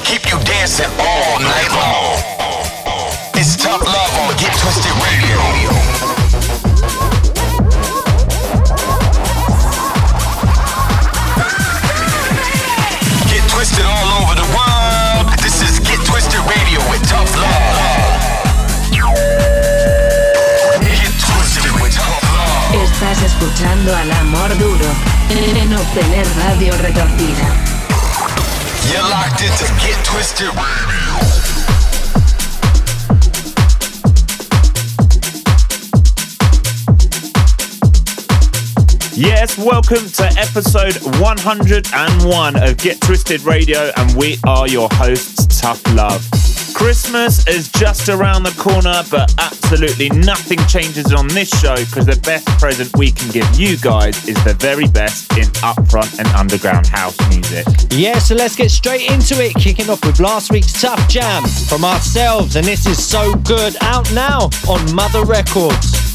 keep you dancing all night long. It's tough love on Get Twisted Radio. Get twisted all over the world. This is Get Twisted Radio with Tough Love. Get twisted with Tough Love. Estás escuchando al amor duro en obtener radio retorcida. Yes, welcome to episode 101 of Get Twisted Radio, and we are your hosts, Tough Love. Christmas is just around the corner, but absolutely nothing changes on this show because the best present we can give you guys is the very best in upfront and underground house music. Yeah, so let's get straight into it. Kicking off with last week's Tough Jam from ourselves, and this is so good. Out now on Mother Records.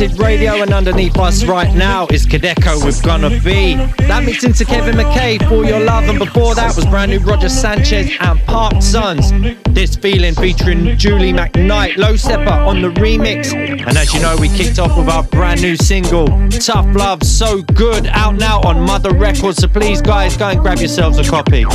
Twisted Radio, and underneath us right now is Kideko with Gonna Be. That mixed into Kevin McKay for Your Love, and before that was brand new Roger Sanchez and Park Sons. This feeling featuring Julie McKnight, Lowsteppa on the remix. And as you know, we kicked off with our brand new single, Tough Love, So Good, out now on Mother Records. So please, guys, go and grab yourselves a copy.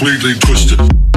completely twisted.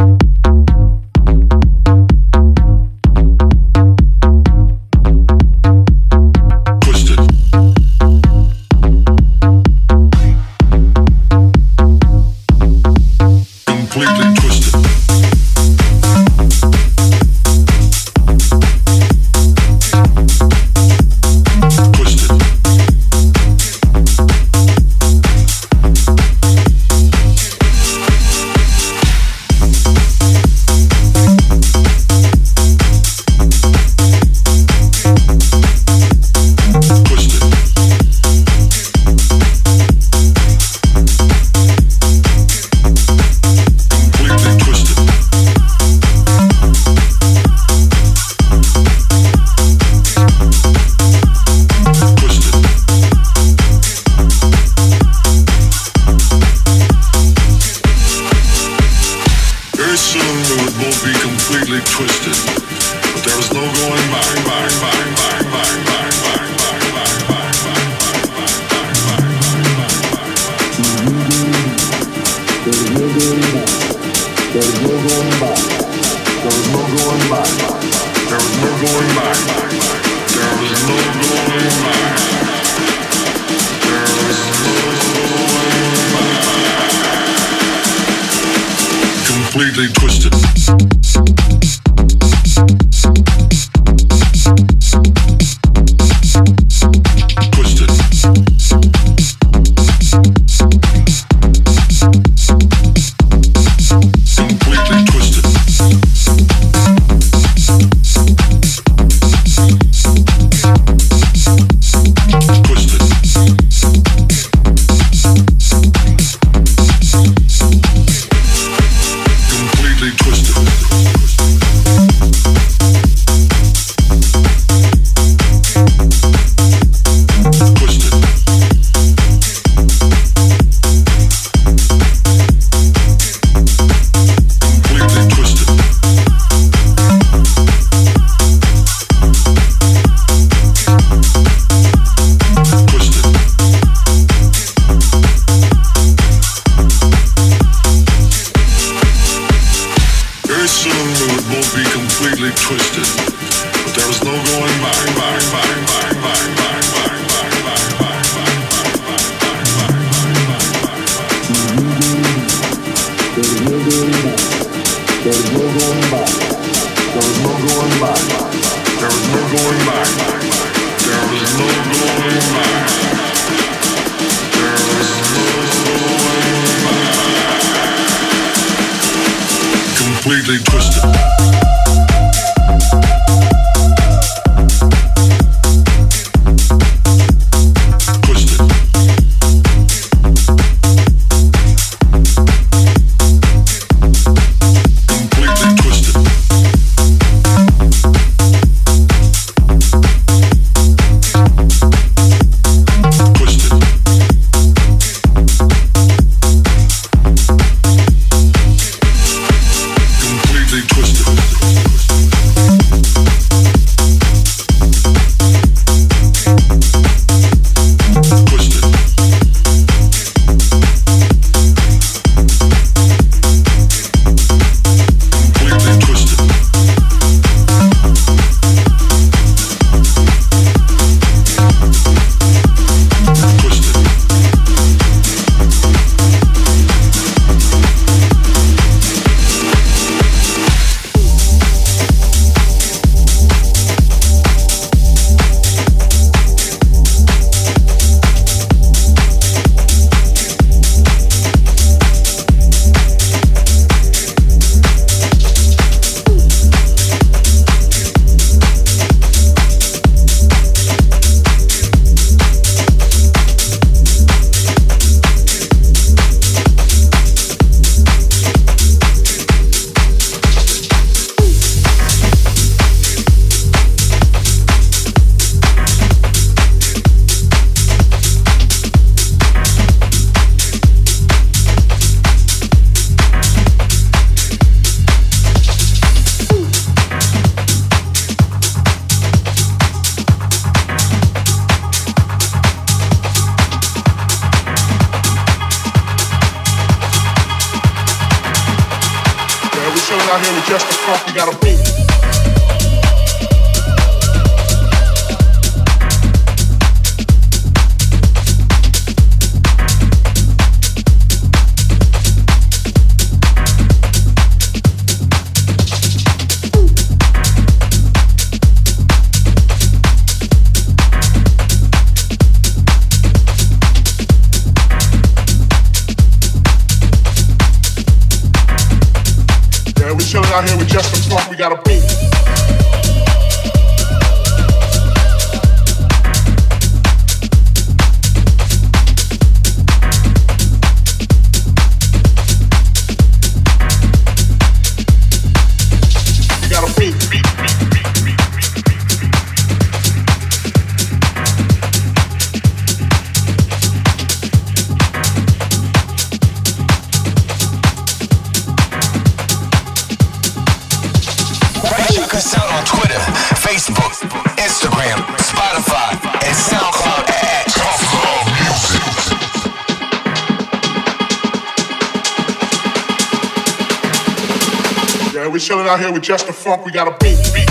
Out here with just the funk. We got a beat.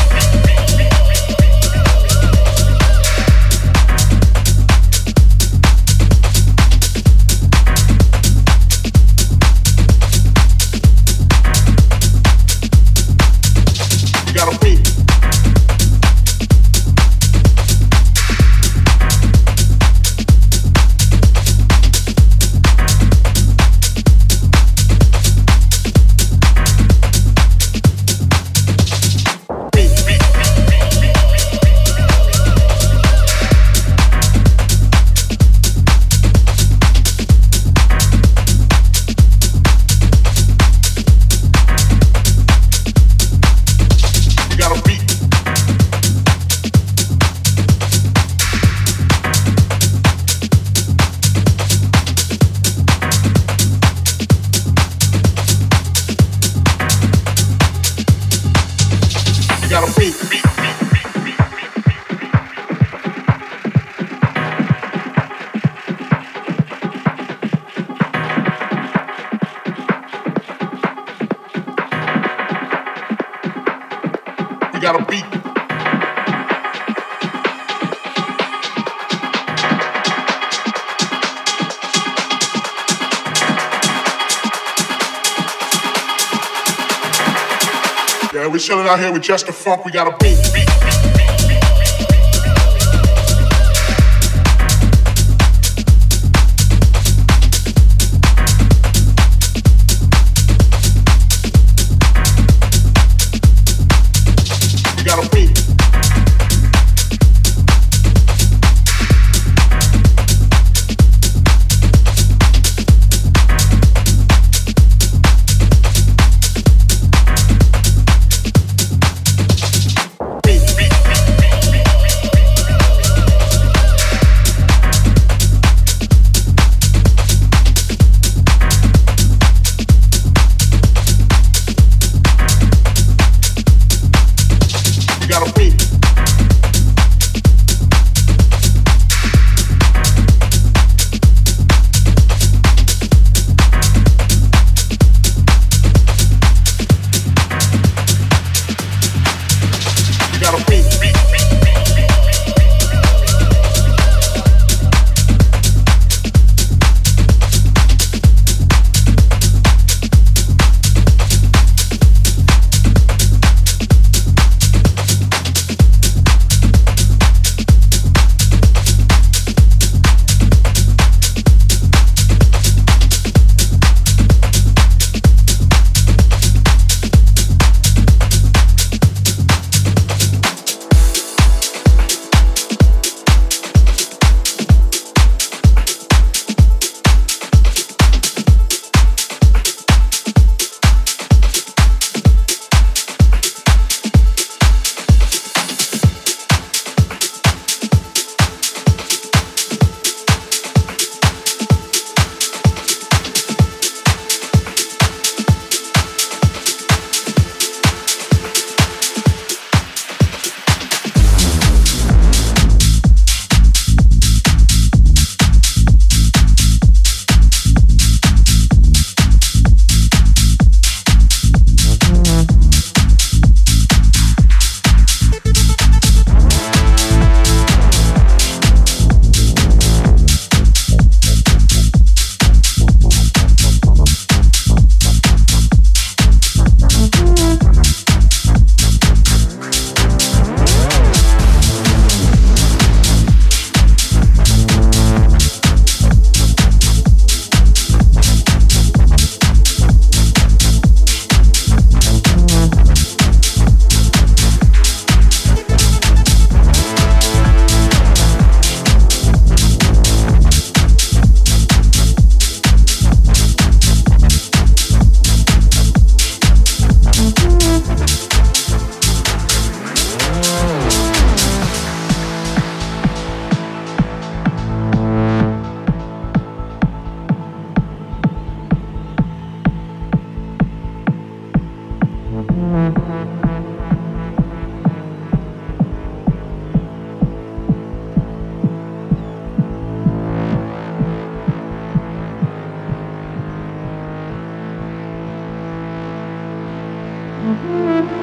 Beat. Yeah, we chilling out here with just the funk. We got a beat, beat Música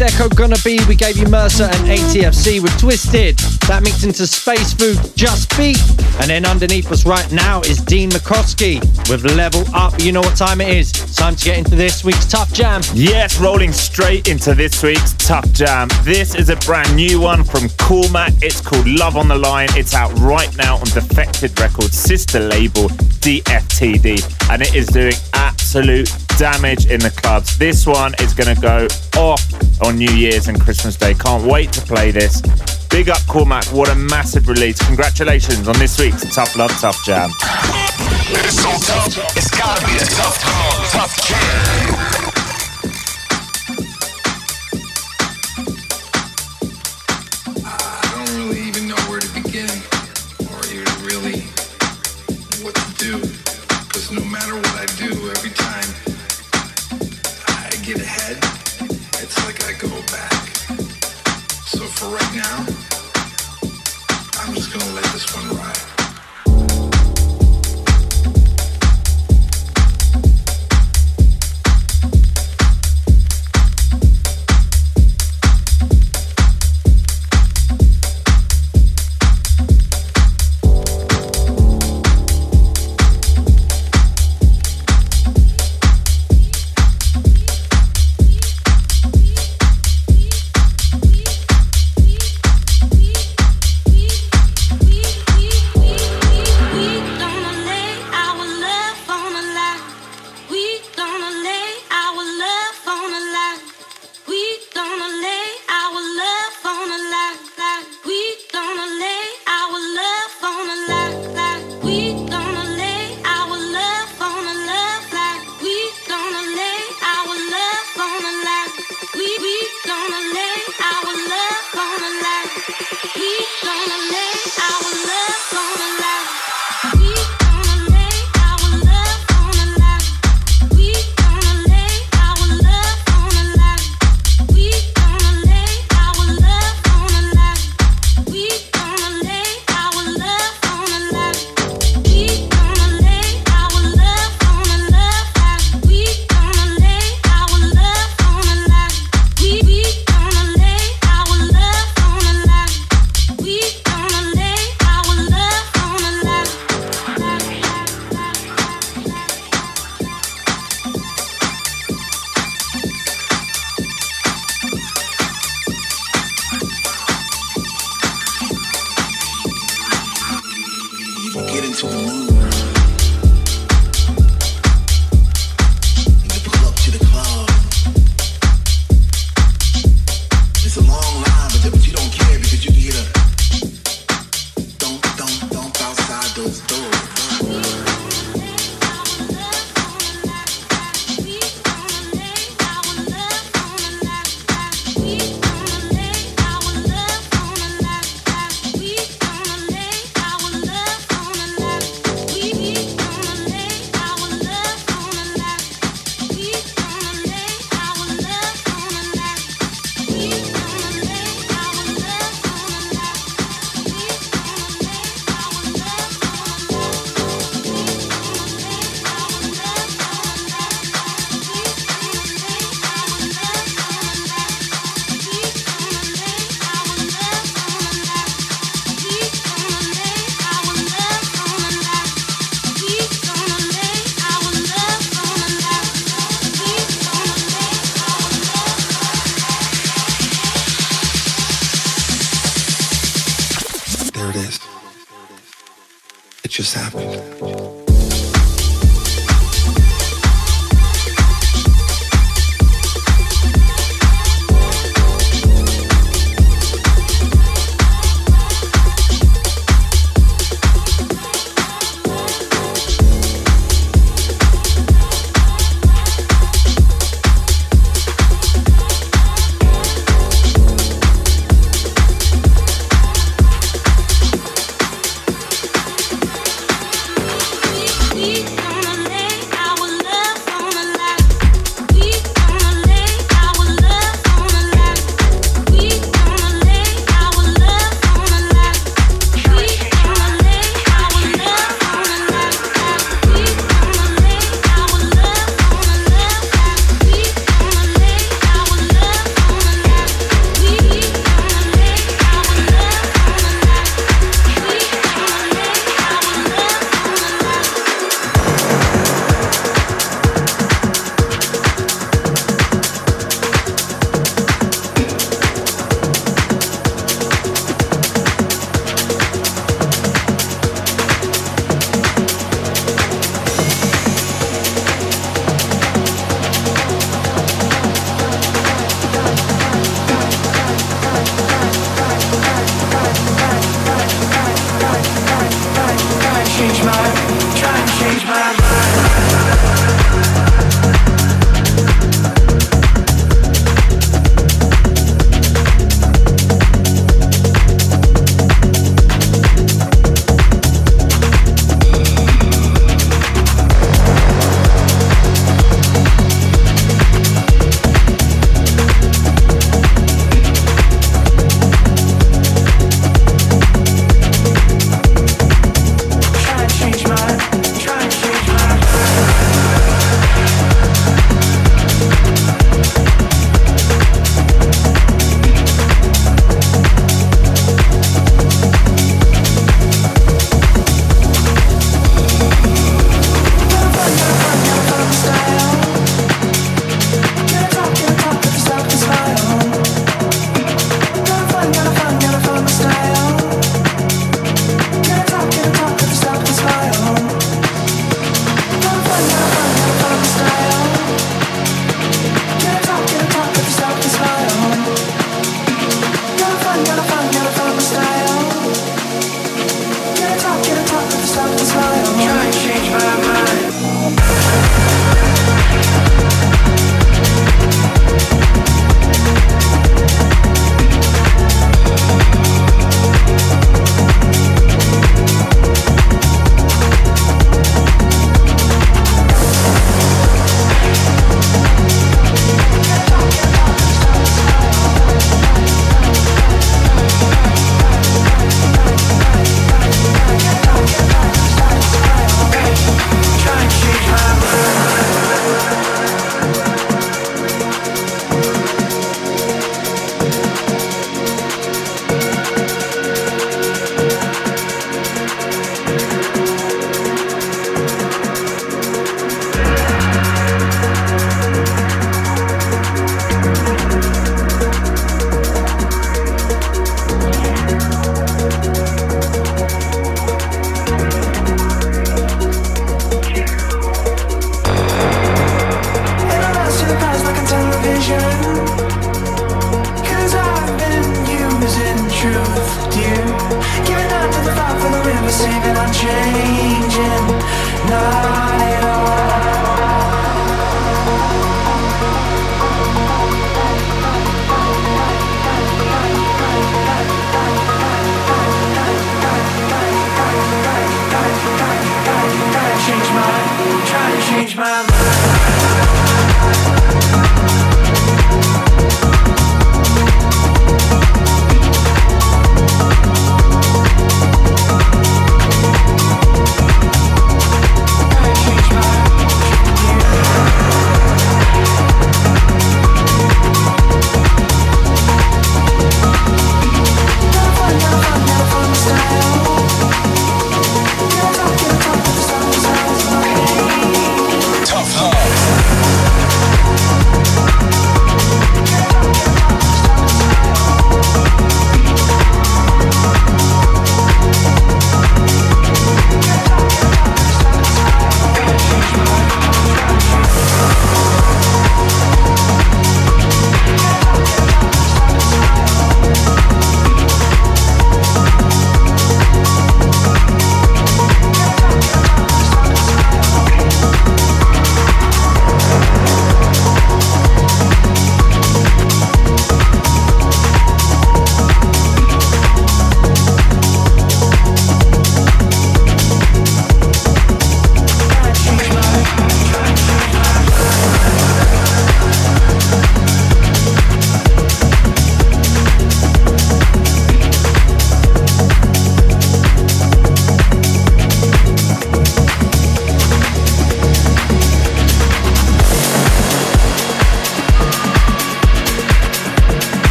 Echo gonna Be, we gave you Mercer and ATFC with Twisted. That mixed into Space Food, Just Beat. And then underneath us right now is Dean McCoskey with Level Up. You know what time it is. Time to get into this week's Tough Jam. Yes, rolling straight into this week's Tough Jam. This is a brand new one from Cormac. It's called Love on the Line. It's out right now on Defected Records, sister label DFTD. And it is doing absolute damage in the clubs. This one is going to go off on New Year's and Christmas Day. Can't wait to play this. Big up Cormac, what a massive release. Congratulations on this week's Tough Love Tough Jam. It's so tough, it's gotta be a tough tough jam. Just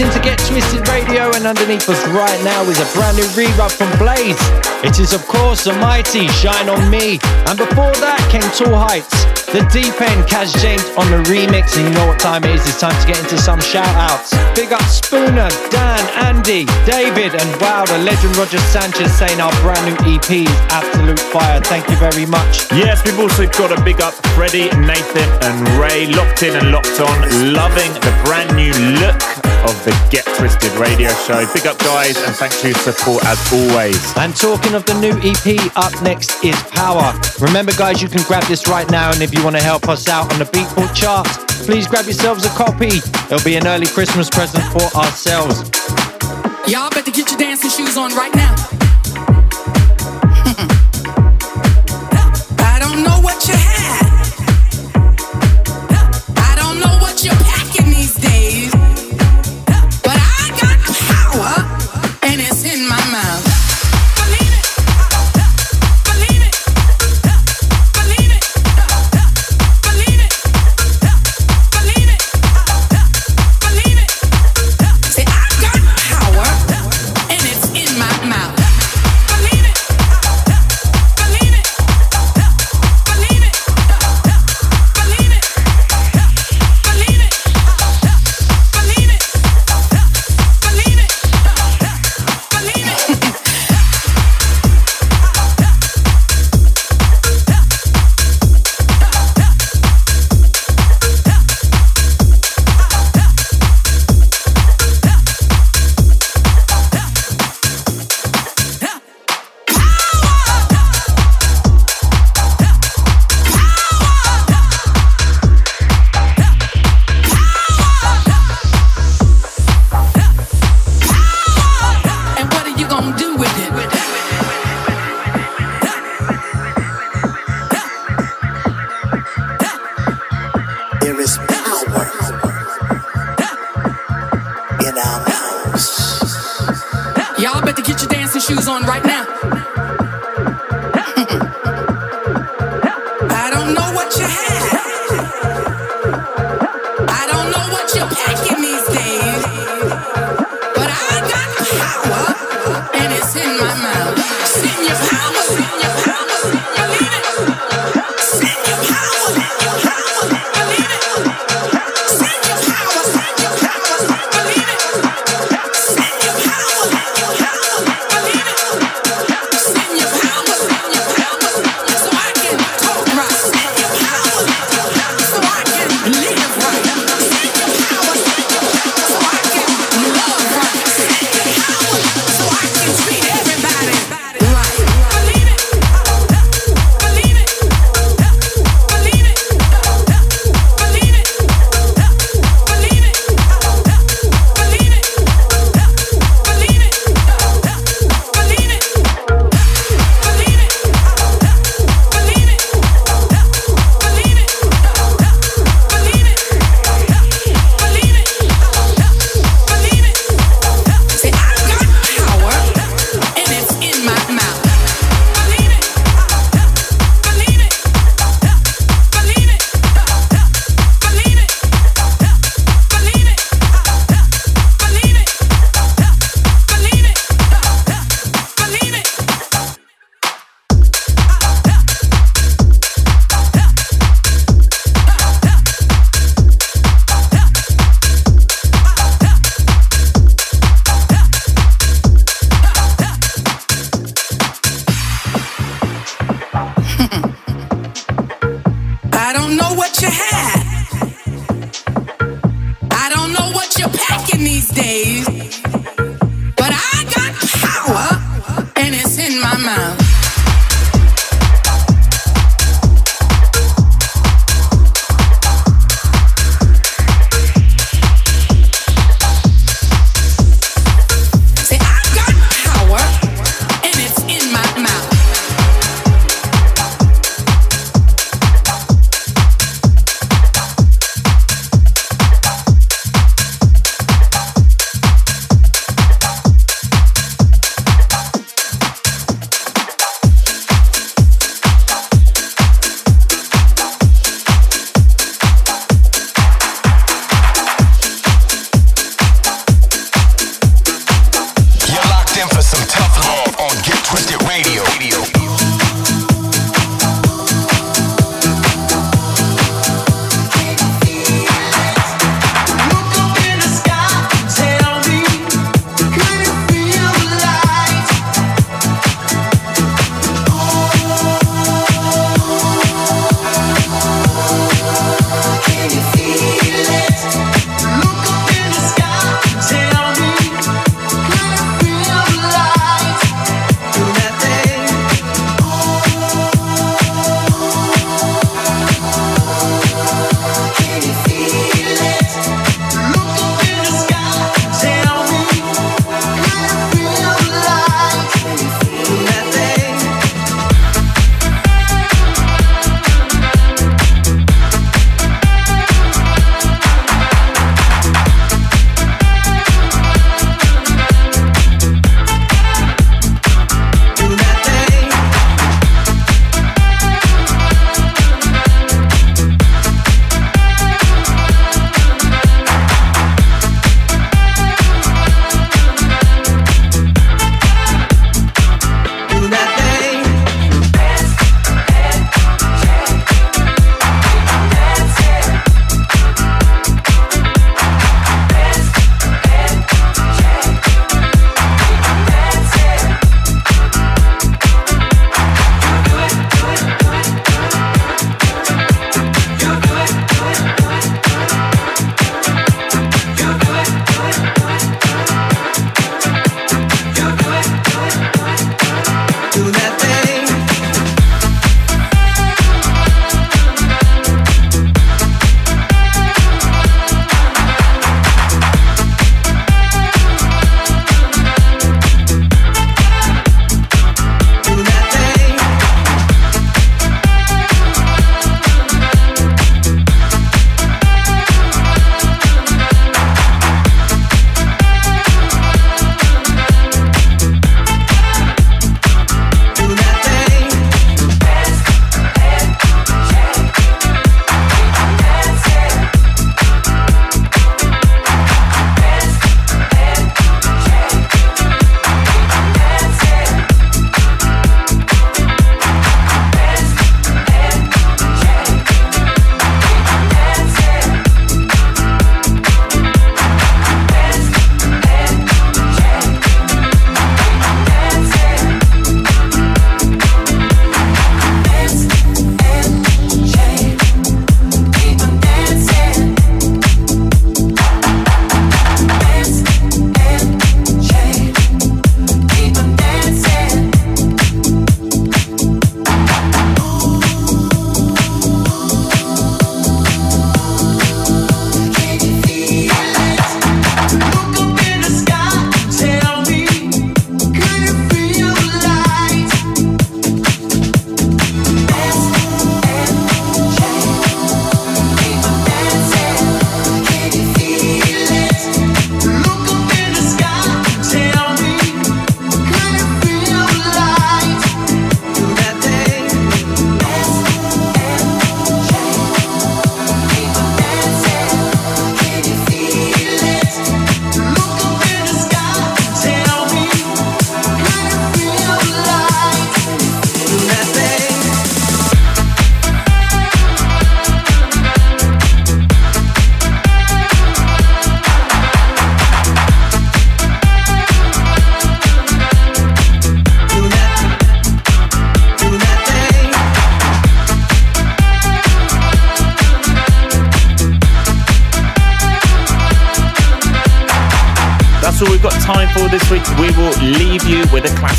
Locked into Get Twisted Radio, and underneath us right now is a brand new re-rub from Blaze. It is, of course, the mighty Shine on Me. And before that came Tall Heights, the deep end, Kaz James on the remix. And you know what time it is? It's time to get into some shout outs. Big up Spooner, Dan, Andy, David, and wow, the legend Roger Sanchez saying our brand new EP is absolute fire. Thank you very much. Yes, we've also got a big up Freddie, Nathan, and Ray locked in and locked on, loving the brand new look of the Get Twisted radio show. Big up, guys, and thanks for your support as always. And talking of the new EP, up next is Power. Remember, guys, you can grab this right now, and if you want to help us out on the Beatport chart, please grab yourselves a copy. It'll be an early Christmas present for ourselves. Y'all better get your dancing shoes on right now.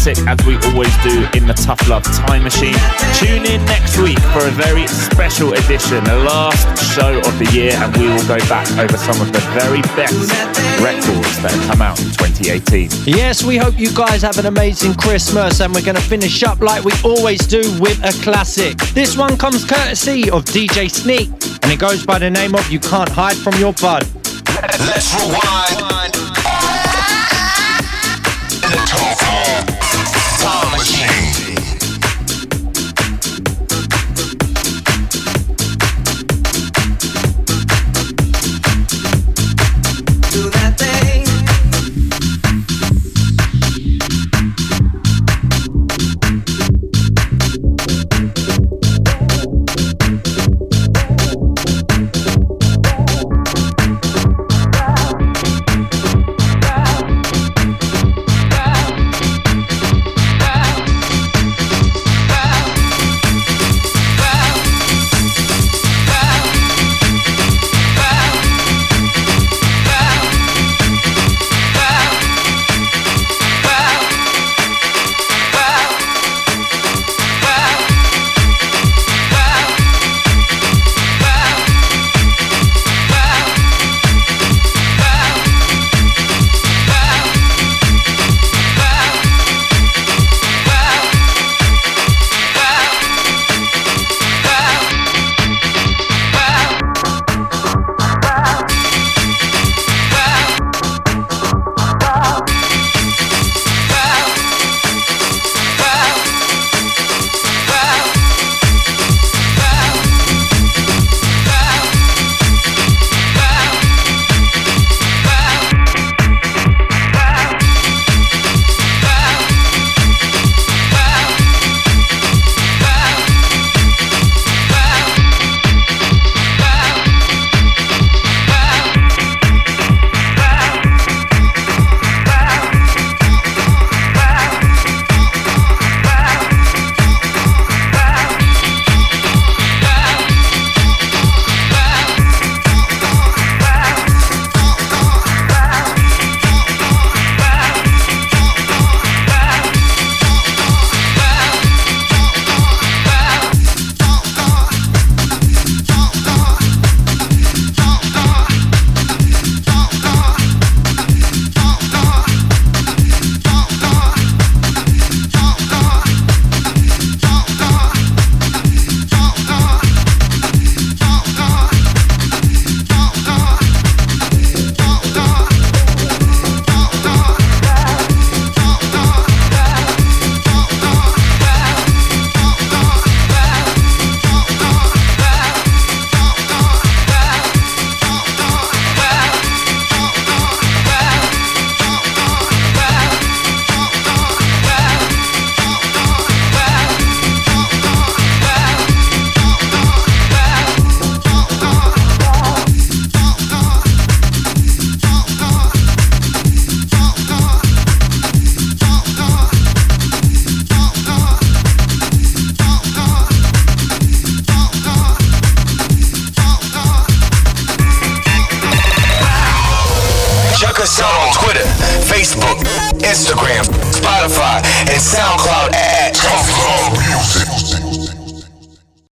Classic as we always do in the Tough Love Time Machine. Tune in next week for a very special edition, the last show of the year, and we will go back over some of the very best records that have come out in 2018. Yes, we hope you guys have an amazing Christmas and we're going to finish up like we always do with a classic. This one comes courtesy of DJ Sneak and it goes by the name of You Can't Hide From Your Bud. Let's rewind. In the Tough Time